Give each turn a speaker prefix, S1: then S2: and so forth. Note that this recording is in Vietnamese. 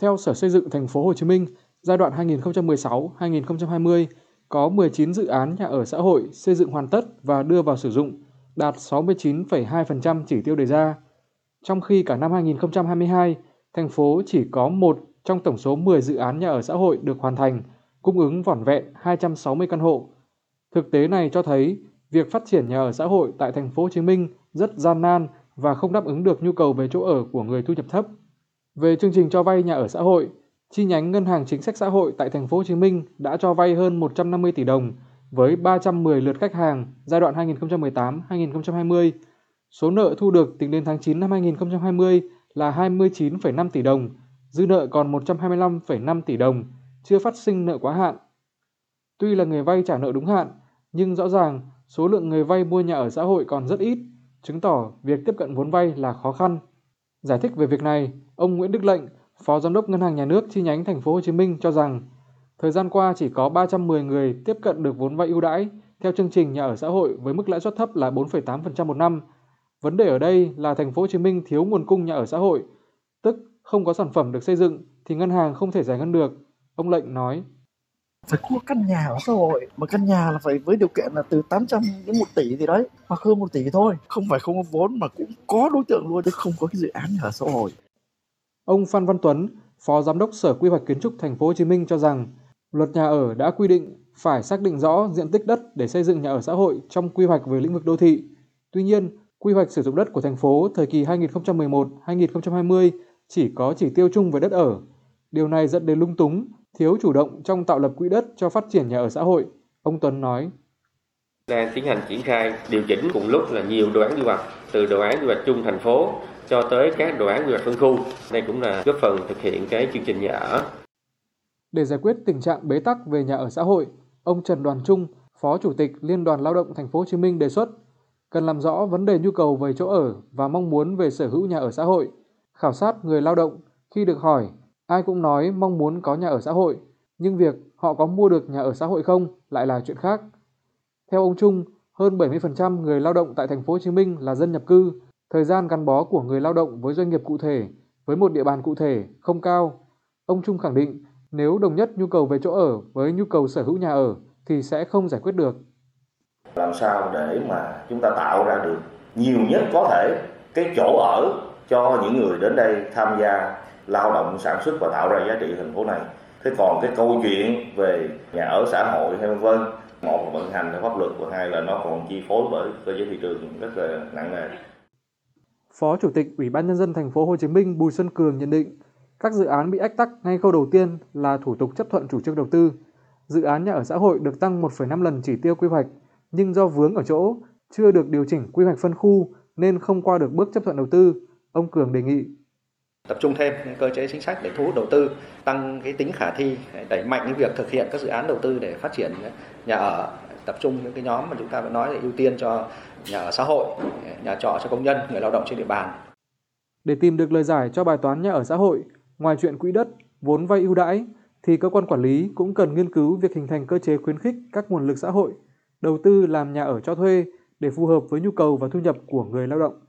S1: Theo Sở Xây dựng Thành phố Hồ Chí Minh, giai đoạn 2016-2020 có 19 dự án nhà ở xã hội xây dựng hoàn tất và đưa vào sử dụng, đạt 69,2% chỉ tiêu đề ra. Trong khi cả năm 2022, thành phố chỉ có một trong tổng số 10 dự án nhà ở xã hội được hoàn thành, cung ứng vỏn vẹn 260 căn hộ. Thực tế này cho thấy việc phát triển nhà ở xã hội tại thành phố Hồ Chí Minh rất gian nan và không đáp ứng được nhu cầu về chỗ ở của người thu nhập thấp. Về chương trình cho vay nhà ở xã hội, chi nhánh Ngân hàng Chính sách Xã hội tại thành phố Hồ Chí Minh đã cho vay hơn 150 tỷ đồng với 310 lượt khách hàng giai đoạn 2018-2020. Số nợ thu được tính đến tháng 9 năm 2020 là 29,5 tỷ đồng, dư nợ còn 125,5 tỷ đồng, chưa phát sinh nợ quá hạn. Tuy là người vay trả nợ đúng hạn, nhưng rõ ràng số lượng người vay mua nhà ở xã hội còn rất ít, chứng tỏ việc tiếp cận vốn vay là khó khăn. Giải thích về việc này, ông Nguyễn Đức Lệnh, Phó Giám đốc Ngân hàng Nhà nước chi nhánh Thành phố Hồ Chí Minh cho rằng, thời gian qua chỉ có 310 người tiếp cận được vốn vay ưu đãi theo chương trình nhà ở xã hội với mức lãi suất thấp là 4,8% một năm. Vấn đề ở đây là Thành phố Hồ Chí Minh thiếu nguồn cung nhà ở xã hội, tức không có sản phẩm được xây dựng thì ngân hàng không thể giải ngân được, ông Lệnh nói.
S2: Phải mua căn nhà ở xã hội mà căn nhà là phải với điều kiện là từ 800 đến 1 tỷ gì đấy hoặc hơn 1 tỷ thôi. Không phải không có vốn mà cũng có đối tượng luôn chứ không có cái dự án nhà ở xã hội.
S1: Ông Phan Văn Tuấn, Phó Giám đốc Sở Quy hoạch Kiến trúc Thành phố Hồ Chí Minh cho rằng, luật nhà ở đã quy định phải xác định rõ diện tích đất để xây dựng nhà ở xã hội trong quy hoạch về lĩnh vực đô thị. Tuy nhiên, quy hoạch sử dụng đất của thành phố thời kỳ 2011-2020 chỉ có chỉ tiêu chung về đất ở. Điều này dẫn đến lung túng, thiếu chủ động trong tạo lập quỹ đất cho phát triển nhà ở xã hội. Ông Tuấn nói.
S3: Đang tiến hành triển khai điều chỉnh cùng lúc là nhiều đồ án quy hoạch, từ đồ án quy hoạch chung thành phố cho tới các đồ án quy hoạch phân khu. Đây cũng là góp phần thực hiện cái chương trình nhà ở.
S1: Để giải quyết tình trạng bế tắc về nhà ở xã hội, ông Trần Đoàn Trung, Phó Chủ tịch Liên đoàn Lao động Thành phố Hồ Chí Minh đề xuất cần làm rõ vấn đề nhu cầu về chỗ ở và mong muốn về sở hữu nhà ở xã hội, khảo sát người lao động khi được hỏi, ai cũng nói mong muốn có nhà ở xã hội, nhưng việc họ có mua được nhà ở xã hội không lại là chuyện khác. Theo ông Trung, hơn 70% người lao động tại thành phố Hồ Chí Minh là dân nhập cư, thời gian gắn bó của người lao động với doanh nghiệp cụ thể, với một địa bàn cụ thể không cao. Ông Trung khẳng định, nếu đồng nhất nhu cầu về chỗ ở với nhu cầu sở hữu nhà ở thì sẽ không giải quyết được.
S4: Làm sao để mà chúng ta tạo ra được nhiều nhất có thể cái chỗ ở cho những người đến đây tham gia lao động sản xuất và tạo ra giá trị thành phố này. Thế còn cái câu chuyện về nhà ở xã hội hay vân vân, một là vận hành theo pháp luật và hai là nó còn chi phối bởi cơ chế thị trường rất là nặng nề.
S1: Phó Chủ tịch Ủy ban nhân dân thành phố Hồ Chí Minh Bùi Xuân Cường nhận định, các dự án bị ách tắc ngay khâu đầu tiên là thủ tục chấp thuận chủ trương đầu tư. Dự án nhà ở xã hội được tăng 1,5 lần chỉ tiêu quy hoạch, nhưng do vướng ở chỗ chưa được điều chỉnh quy hoạch phân khu nên không qua được bước chấp thuận đầu tư. Ông Cường đề nghị
S5: tập trung thêm những cơ chế chính sách để thu hút đầu tư, tăng cái tính khả thi, đẩy mạnh cái việc thực hiện các dự án đầu tư để phát triển nhà ở, tập trung những cái nhóm mà chúng ta vẫn nói là ưu tiên cho nhà ở xã hội, nhà trọ cho công nhân, người lao động trên địa bàn.
S1: Để tìm được lời giải cho bài toán nhà ở xã hội, ngoài chuyện quỹ đất, vốn vay ưu đãi, thì cơ quan quản lý cũng cần nghiên cứu việc hình thành cơ chế khuyến khích các nguồn lực xã hội đầu tư làm nhà ở cho thuê để phù hợp với nhu cầu và thu nhập của người lao động.